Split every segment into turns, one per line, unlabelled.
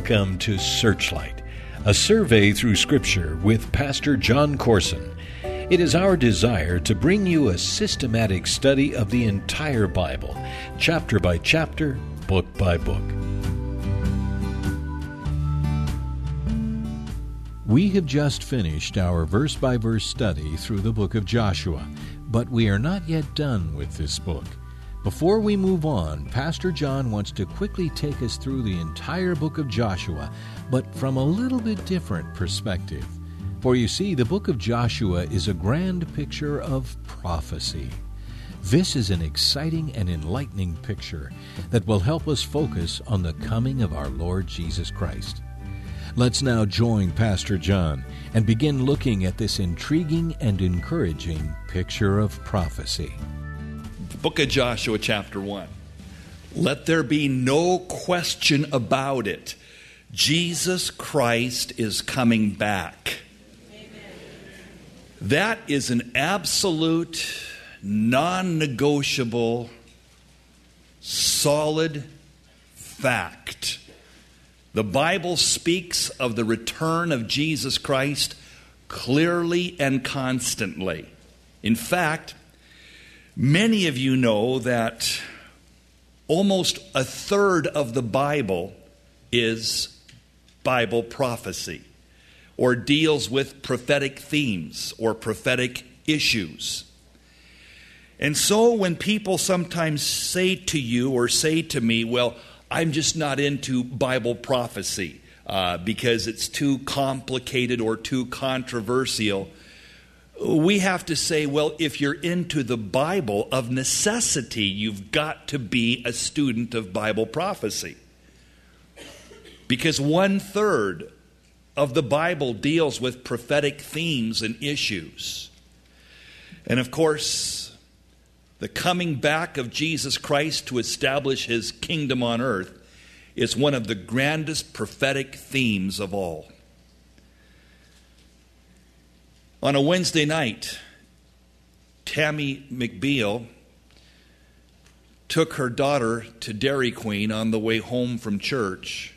Welcome to Searchlight, a survey through Scripture with Pastor Jon Courson. It is our desire to bring you a systematic study of the entire Bible, chapter by chapter, book by book. We have just finished our verse by verse study through the book of Joshua, but we are not yet done with this book. Before we move on, Pastor John wants to quickly take us through the entire book of Joshua, but from a little bit different perspective. For you see, the book of Joshua is a grand picture of prophecy. This is an exciting and enlightening picture that will help us focus on the coming of our Lord Jesus Christ. Let's now join Pastor John and begin looking at this intriguing and encouraging picture of prophecy.
Book of Joshua, chapter 1. Let there be no question about it. Jesus Christ is coming back. That is an absolute, non negotiable, solid fact. The Bible speaks of the return of Jesus Christ clearly and constantly. In fact, Many of you know that almost a third of the Bible is Bible prophecy or deals with prophetic themes or prophetic issues. And so when people sometimes say to you or say to me, well, I'm just not into Bible prophecy uh, because it's too complicated or too controversial we have to say, well, if you're into the Bible, of necessity, you've got to be a student of Bible prophecy. Because one third of the Bible deals with prophetic themes and issues. And of course, the coming back of Jesus Christ to establish his kingdom on earth is one of the grandest prophetic themes of all. On a Wednesday night, Tammy McBeal took her daughter to Dairy Queen on the way home from church.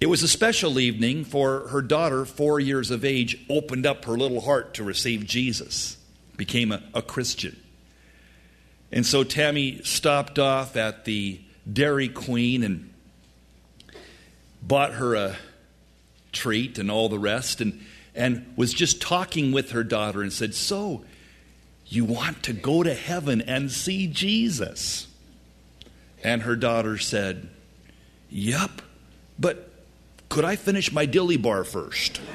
It was a special evening for her daughter, four years of age, opened up her little heart to receive Jesus, became a, a Christian. And so Tammy stopped off at the Dairy Queen and bought her a treat and all the rest. And and was just talking with her daughter and said, So, you want to go to heaven and see Jesus? And her daughter said, Yup, but could I finish my dilly bar first?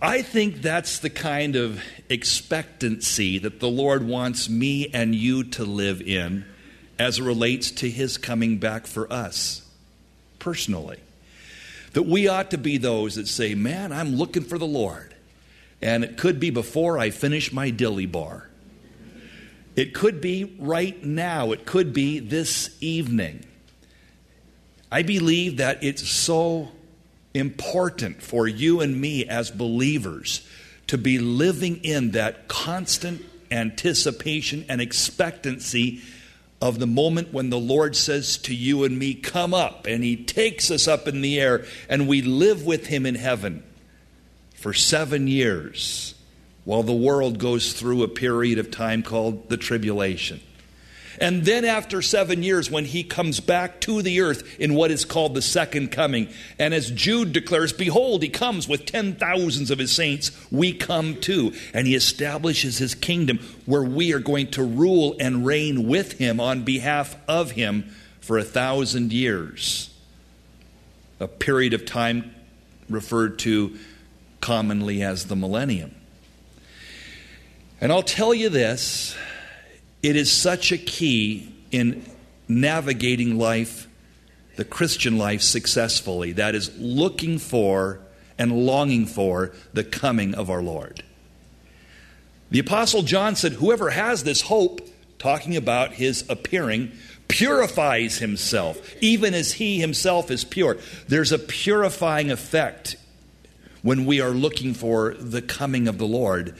I think that's the kind of expectancy that the Lord wants me and you to live in as it relates to his coming back for us personally. That we ought to be those that say, Man, I'm looking for the Lord. And it could be before I finish my dilly bar. It could be right now. It could be this evening. I believe that it's so important for you and me as believers to be living in that constant anticipation and expectancy of the moment when the Lord says to you and me, Come up, and He takes us up in the air, and we live with Him in heaven for seven years while the world goes through a period of time called the tribulation. And then, after seven years, when he comes back to the earth in what is called the second coming, and as Jude declares, Behold, he comes with ten thousands of his saints, we come too. And he establishes his kingdom where we are going to rule and reign with him on behalf of him for a thousand years. A period of time referred to commonly as the millennium. And I'll tell you this it is such a key in navigating life, the Christian life, successfully. That is looking for and longing for the coming of our Lord. The Apostle John said, Whoever has this hope, talking about his appearing, purifies himself, even as he himself is pure. There's a purifying effect when we are looking for the coming of the Lord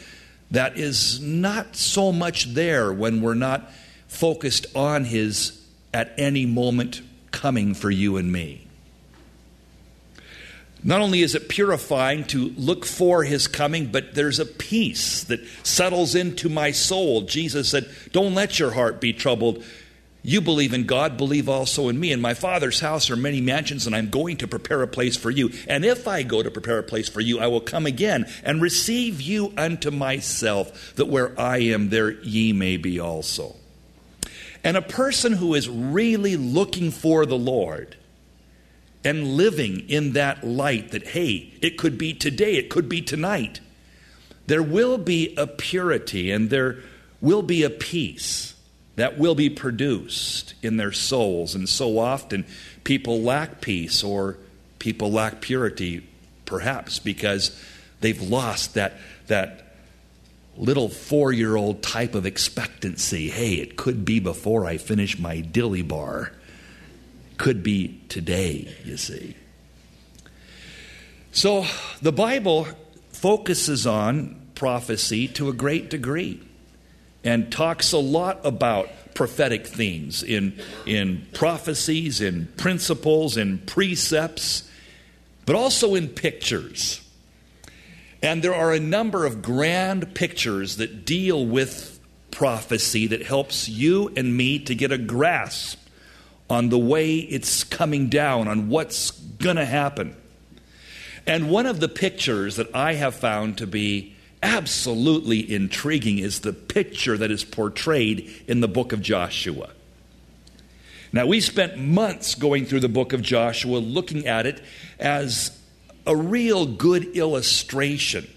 that is not so much there when we're not focused on his at any moment coming for you and me. Not only is it purifying to look for his coming, but there's a peace that settles into my soul. Jesus said, Don't let your heart be troubled. You believe in God, believe also in me. In my Father's house are many mansions, and I'm going to prepare a place for you. And if I go to prepare a place for you, I will come again and receive you unto myself, that where I am, there ye may be also. And a person who is really looking for the Lord and living in that light that, hey, it could be today, it could be tonight, there will be a purity and there will be a peace that will be produced in their souls. And so often people lack peace or people lack purity, perhaps because they've lost that, that little four year old type of expectancy. Hey, it could be before I finish my dilly bar. Could be today, you see. So the Bible focuses on prophecy to a great degree and talks a lot about prophetic themes in, in prophecies, in principles, in precepts, but also in pictures. And there are a number of grand pictures that deal with prophecy that helps you and me to get a grasp on the way it's coming down, on what's going to happen. And one of the pictures that I have found to be absolutely intriguing is the picture that is portrayed in the book of Joshua. Now, we spent months going through the book of Joshua, looking at it as a real good illustration,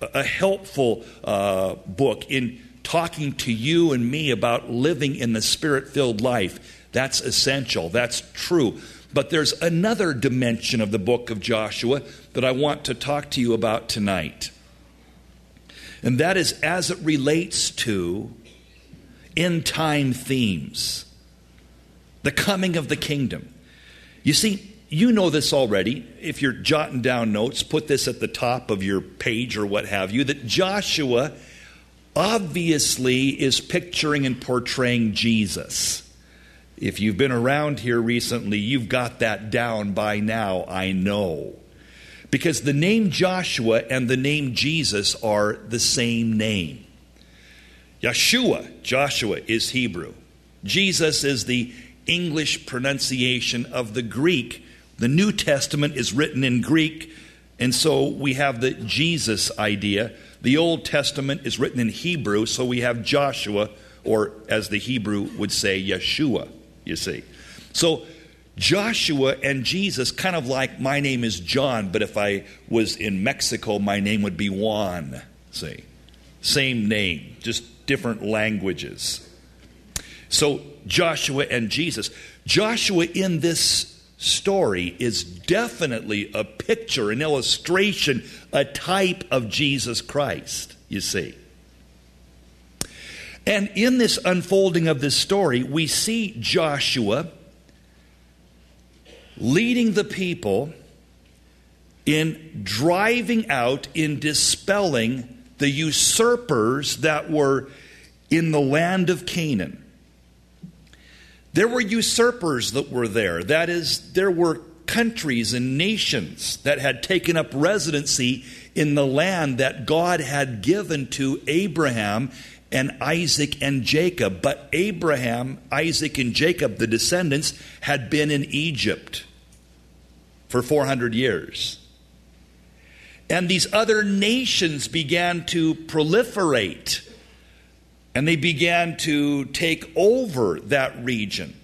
a helpful uh, book in talking to you and me about living in the spirit filled life. That's essential, that's true. But there's another dimension of the book of Joshua that I want to talk to you about tonight and that is as it relates to end time themes, the coming of the kingdom. You see, you know this already. If you're jotting down notes, put this at the top of your page or what have you that Joshua obviously is picturing and portraying Jesus. If you've been around here recently, you've got that down by now, I know. Because the name Joshua and the name Jesus are the same name. Yeshua, Joshua, is Hebrew. Jesus is the English pronunciation of the Greek. The New Testament is written in Greek, and so we have the Jesus idea. The Old Testament is written in Hebrew, so we have Joshua, or as the Hebrew would say, Yeshua, you see. So Joshua and Jesus, kind of like my name is John, but if I was in Mexico, my name would be Juan. See? Same name, just different languages. So, Joshua and Jesus. Joshua in this story is definitely a picture, an illustration, a type of Jesus Christ, you see. And in this unfolding of this story, we see Joshua leading the people in driving out, in dispelling the usurpers that were in the land of Canaan. There were usurpers that were there. That is, there were countries and nations that had taken up residency in the land that God had given to Abraham and Isaac and Jacob. But Abraham, Isaac, and Jacob, the descendants, had been in Egypt for 400 years. And these other nations began to proliferate and they began to take over that region.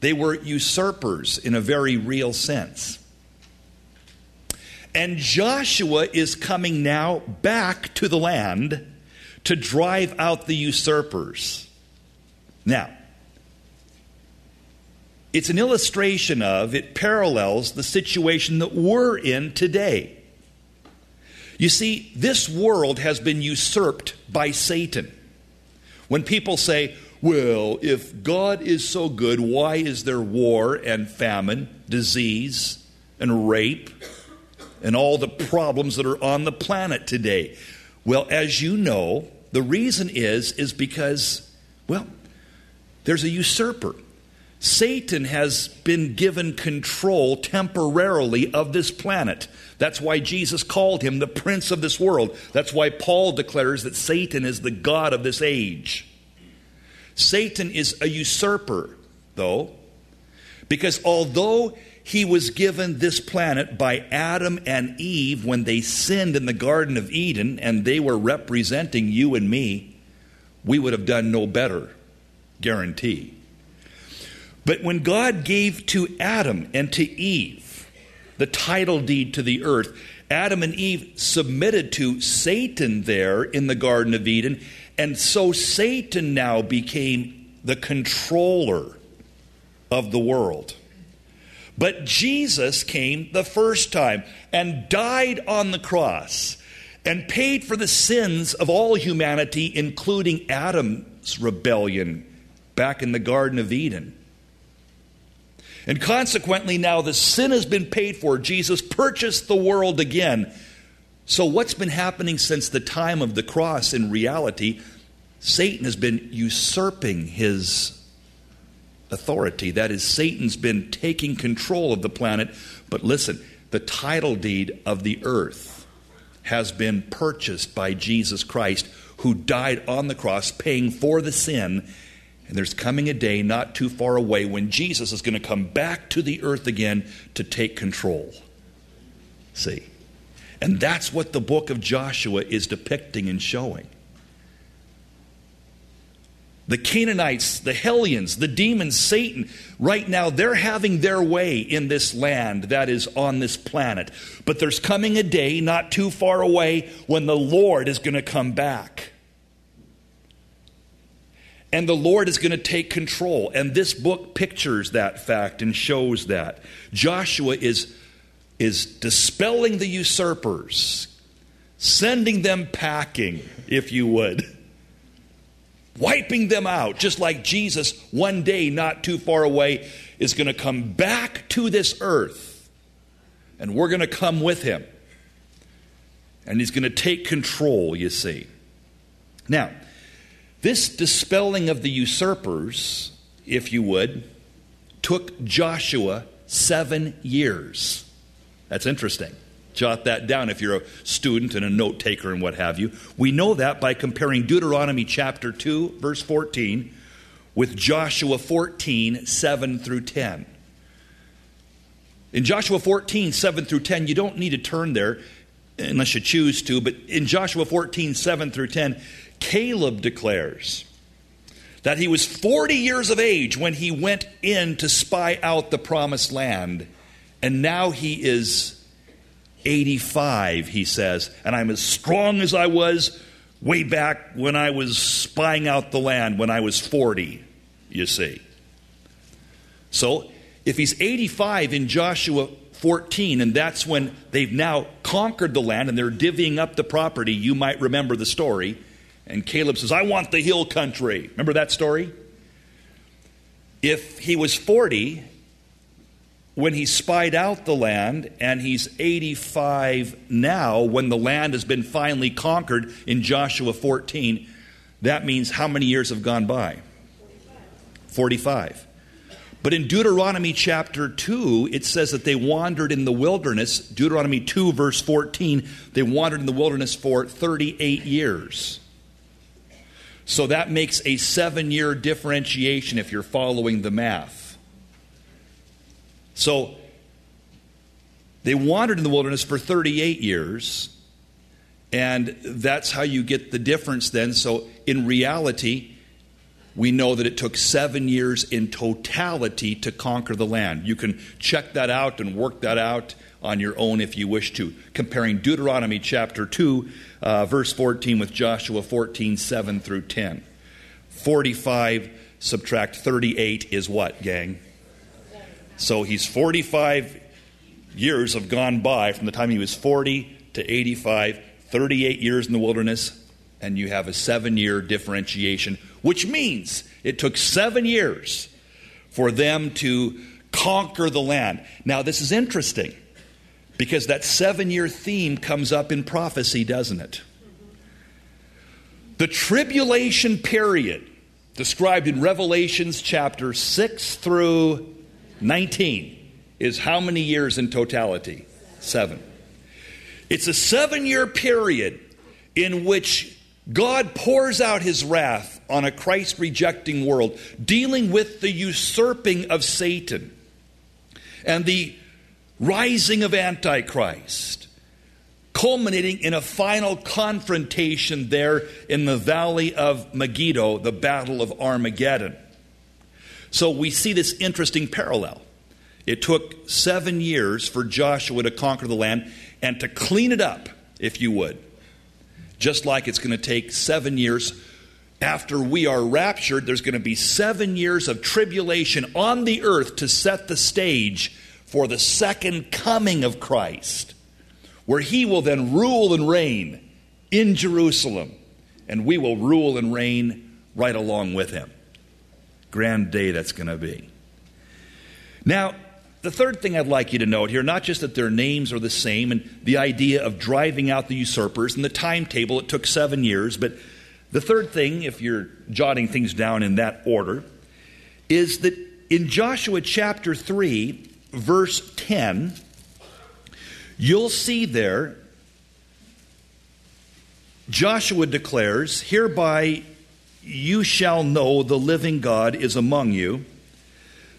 They were usurpers in a very real sense. And Joshua is coming now back to the land to drive out the usurpers. Now, it's an illustration of, it parallels the situation that we're in today. You see, this world has been usurped by Satan. When people say, well, if God is so good, why is there war and famine, disease and rape, and all the problems that are on the planet today? Well, as you know, the reason is is because well, there's a usurper. Satan has been given control temporarily of this planet. That's why Jesus called him the prince of this world. That's why Paul declares that Satan is the God of this age. Satan is a usurper, though, because although he was given this planet by Adam and Eve when they sinned in the Garden of Eden, and they were representing you and me, we would have done no better, guarantee. But when God gave to Adam and to Eve the title deed to the earth, Adam and Eve submitted to Satan there in the Garden of Eden, and so Satan now became the controller of the world. But Jesus came the first time and died on the cross and paid for the sins of all humanity, including Adam's rebellion back in the Garden of Eden. And consequently, now the sin has been paid for. Jesus purchased the world again. So, what's been happening since the time of the cross in reality? Satan has been usurping his authority. That is, Satan's been taking control of the planet. But listen, the title deed of the earth has been purchased by Jesus Christ, who died on the cross, paying for the sin. And there's coming a day not too far away when Jesus is going to come back to the earth again to take control. See? And that's what the book of Joshua is depicting and showing the Canaanites, the Hellions, the demons, Satan, right now they're having their way in this land that is on this planet. But there's coming a day not too far away when the Lord is going to come back. And the Lord is going to take control. And this book pictures that fact and shows that. Joshua is, is dispelling the usurpers, sending them packing, if you would wiping them out, just like Jesus, one day not too far away, is going to come back to this earth. And we're going to come with him. And he's going to take control, you see. Now, this dispelling of the usurpers, if you would, took Joshua seven years. That's interesting. Jot that down if you're a student and a note taker and what have you. We know that by comparing Deuteronomy chapter 2, verse 14, with Joshua 14, 7 through 10. In Joshua 14, 7 through 10, you don't need to turn there unless you choose to, but in Joshua 14, 7 through 10, Caleb declares that he was 40 years of age when he went in to spy out the promised land, and now he is 85, he says, and I'm as strong as I was way back when I was spying out the land when I was 40, you see. So, if he's 85 in Joshua 14, and that's when they've now conquered the land and they're divvying up the property, you might remember the story. And Caleb says, I want the hill country. Remember that story? If he was 40 when he spied out the land, and he's 85 now, when the land has been finally conquered in Joshua 14, that means how many years have gone by? 45. But in Deuteronomy chapter 2, it says that they wandered in the wilderness. Deuteronomy 2, verse 14, they wandered in the wilderness for 38 years. So that makes a seven year differentiation if you're following the math. So they wandered in the wilderness for 38 years, and that's how you get the difference then. So in reality, we know that it took seven years in totality to conquer the land. You can check that out and work that out on your own if you wish to, comparing Deuteronomy chapter 2, uh, verse 14, with Joshua 14, 7 through 10. 45 subtract 38 is what, gang? So he's 45 years have gone by from the time he was 40 to 85, 38 years in the wilderness, and you have a seven year differentiation, which means it took seven years for them to conquer the land. Now, this is interesting because that seven year theme comes up in prophecy, doesn't it? The tribulation period described in Revelations chapter 6 through 19 is how many years in totality? Seven. It's a seven year period in which God pours out his wrath on a Christ rejecting world, dealing with the usurping of Satan and the rising of Antichrist, culminating in a final confrontation there in the valley of Megiddo, the battle of Armageddon. So we see this interesting parallel. It took seven years for Joshua to conquer the land and to clean it up, if you would. Just like it's going to take seven years after we are raptured, there's going to be seven years of tribulation on the earth to set the stage for the second coming of Christ, where he will then rule and reign in Jerusalem, and we will rule and reign right along with him. Grand day that's going to be. Now, the third thing I'd like you to note here, not just that their names are the same and the idea of driving out the usurpers and the timetable, it took seven years, but the third thing, if you're jotting things down in that order, is that in Joshua chapter 3, verse 10, you'll see there, Joshua declares, Hereby you shall know the living God is among you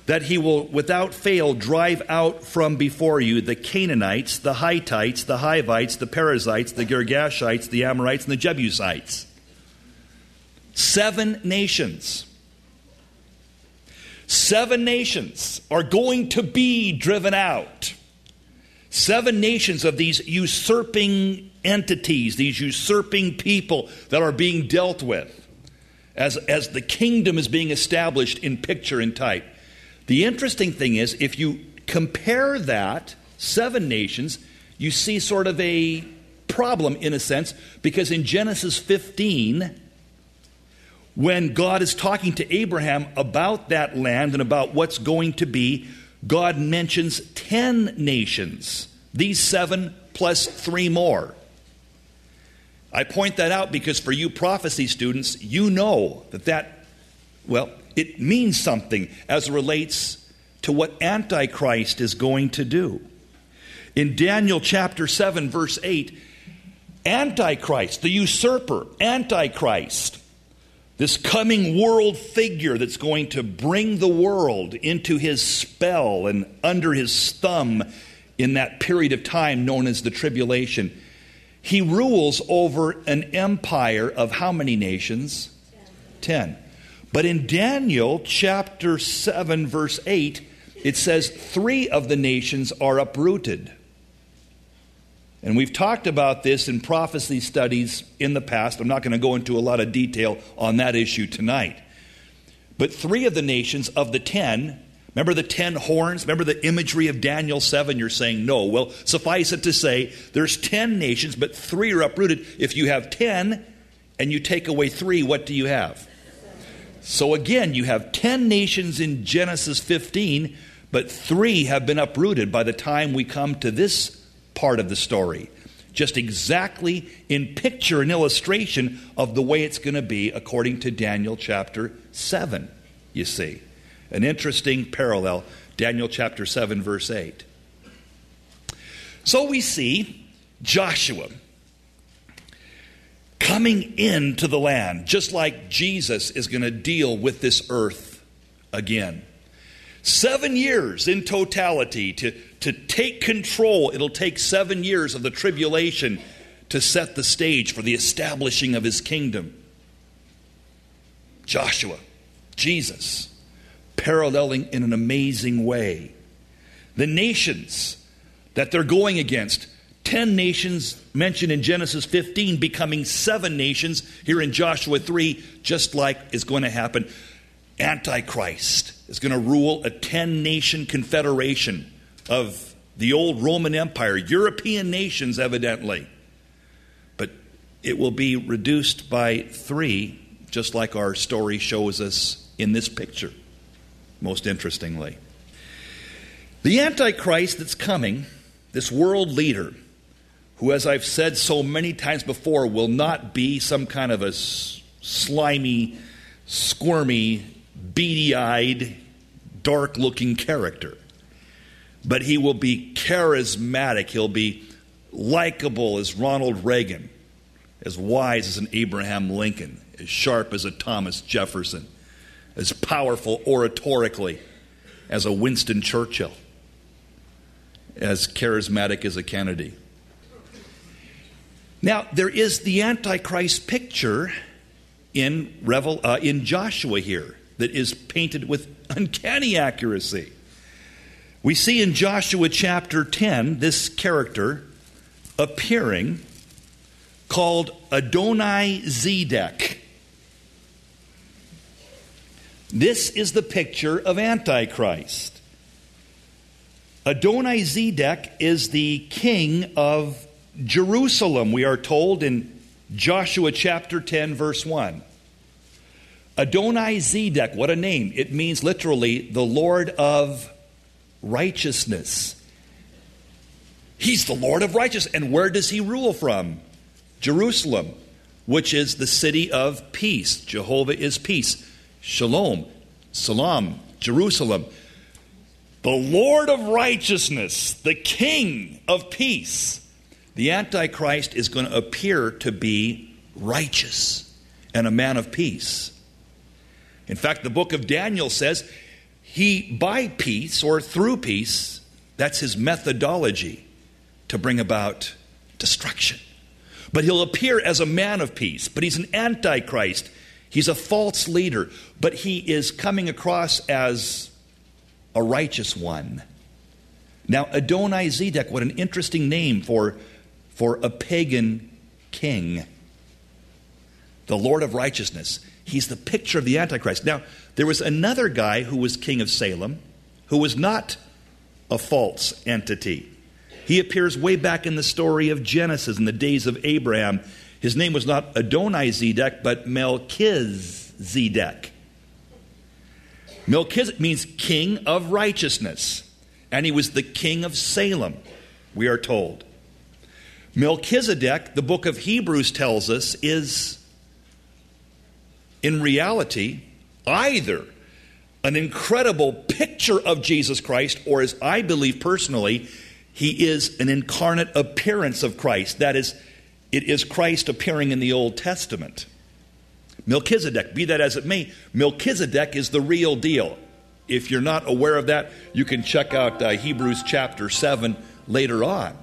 that he will without fail drive out from before you the Canaanites, the Hittites, the Hivites, the Perizzites, the Girgashites, the Amorites, and the Jebusites. Seven nations. Seven nations are going to be driven out. Seven nations of these usurping entities, these usurping people that are being dealt with as, as the kingdom is being established in picture and type. The interesting thing is, if you compare that, seven nations, you see sort of a problem in a sense, because in Genesis 15, when God is talking to Abraham about that land and about what's going to be, God mentions 10 nations, these seven plus three more. I point that out because for you prophecy students, you know that that, well, it means something as it relates to what Antichrist is going to do. In Daniel chapter 7, verse 8, Antichrist, the usurper, Antichrist, this coming world figure that's going to bring the world into his spell and under his thumb in that period of time known as the tribulation. He rules over an empire of how many nations? Ten. But in Daniel chapter 7, verse 8, it says three of the nations are uprooted. And we've talked about this in prophecy studies in the past. I'm not going to go into a lot of detail on that issue tonight. But three of the nations of the ten, remember the ten horns? Remember the imagery of Daniel 7? You're saying no. Well, suffice it to say, there's ten nations, but three are uprooted. If you have ten and you take away three, what do you have? So again, you have 10 nations in Genesis 15, but three have been uprooted by the time we come to this part of the story. Just exactly in picture and illustration of the way it's going to be according to Daniel chapter 7, you see. An interesting parallel, Daniel chapter 7, verse 8. So we see Joshua coming into the land, just like Jesus is going to deal with this earth again. Seven years in totality to, to take control. It'll take seven years of the tribulation to set the stage for the establishing of his kingdom. Joshua, Jesus, paralleling in an amazing way. The nations that they're going against. Ten nations mentioned in Genesis 15 becoming seven nations here in Joshua 3, just like is going to happen. Antichrist is going to rule a 10 nation confederation of the old Roman Empire, European nations, evidently. But it will be reduced by three, just like our story shows us in this picture, most interestingly. The Antichrist that's coming, this world leader, who, as I've said so many times before, will not be some kind of a slimy, squirmy, beady eyed, dark looking character. But he will be charismatic. He'll be likable as Ronald Reagan, as wise as an Abraham Lincoln, as sharp as a Thomas Jefferson, as powerful oratorically as a Winston Churchill, as charismatic as a Kennedy. Now, there is the Antichrist picture in, Revel, uh, in Joshua here that is painted with uncanny accuracy. We see in Joshua chapter 10 this character appearing called Adonai Zedek. This is the picture of Antichrist. Adonai Zedek is the king of Jerusalem, we are told in Joshua chapter 10, verse 1. Adonai Zedek, what a name. It means literally the Lord of righteousness. He's the Lord of righteousness. And where does he rule from? Jerusalem, which is the city of peace. Jehovah is peace. Shalom, Salam, Jerusalem. The Lord of righteousness, the King of peace. The Antichrist is going to appear to be righteous and a man of peace. In fact, the book of Daniel says he, by peace or through peace, that's his methodology to bring about destruction. But he'll appear as a man of peace, but he's an antichrist. He's a false leader, but he is coming across as a righteous one. Now, Adonai Zedek, what an interesting name for, for a pagan king. The Lord of righteousness. He's the picture of the Antichrist. Now, there was another guy who was king of Salem who was not a false entity. He appears way back in the story of Genesis in the days of Abraham. His name was not Adonai Zedek, but Melchizedek. Melchizedek means king of righteousness, and he was the king of Salem, we are told. Melchizedek, the book of Hebrews tells us, is in reality either an incredible picture of Jesus Christ, or as I believe personally, he is an incarnate appearance of Christ. That is, it is Christ appearing in the Old Testament. Melchizedek, be that as it may, Melchizedek is the real deal. If you're not aware of that, you can check out uh, Hebrews chapter 7 later on.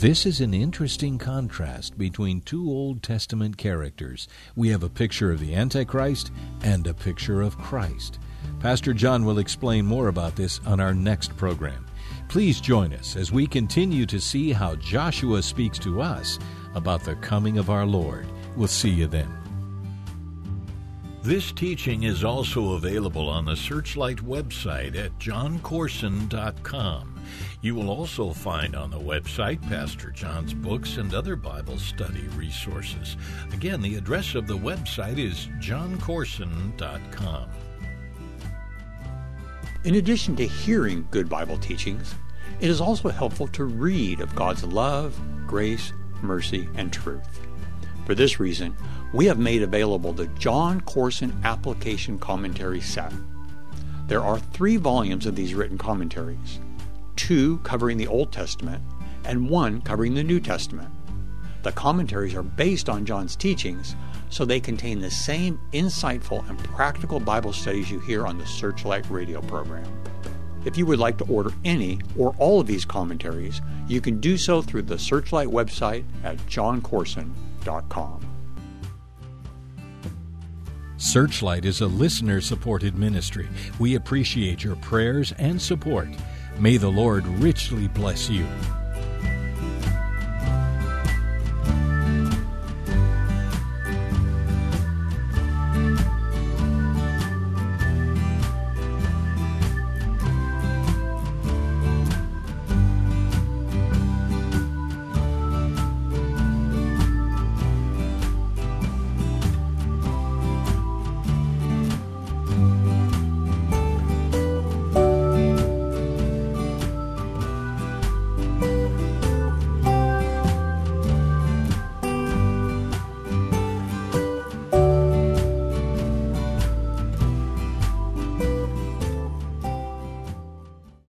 This is an interesting contrast between two Old Testament characters. We have a picture of the Antichrist and a picture of Christ. Pastor John will explain more about this on our next program. Please join us as we continue to see how Joshua speaks to us about the coming of our Lord. We'll see you then. This teaching is also available on the Searchlight website at joncourson.com. You will also find on the website Pastor John's books and other Bible study resources. Again, the address of the website is joncourson.com.
In addition to hearing good Bible teachings, it is also helpful to read of God's love, grace, mercy, and truth. For this reason, we have made available the Jon Courson Application Commentary Set. There are three volumes of these written commentaries two covering the Old Testament, and one covering the New Testament. The commentaries are based on John's teachings, so they contain the same insightful and practical Bible studies you hear on the Searchlight radio program. If you would like to order any or all of these commentaries, you can do so through the Searchlight website at joncourson.com.
Searchlight is a listener supported ministry. We appreciate your prayers and support. May the Lord richly bless you.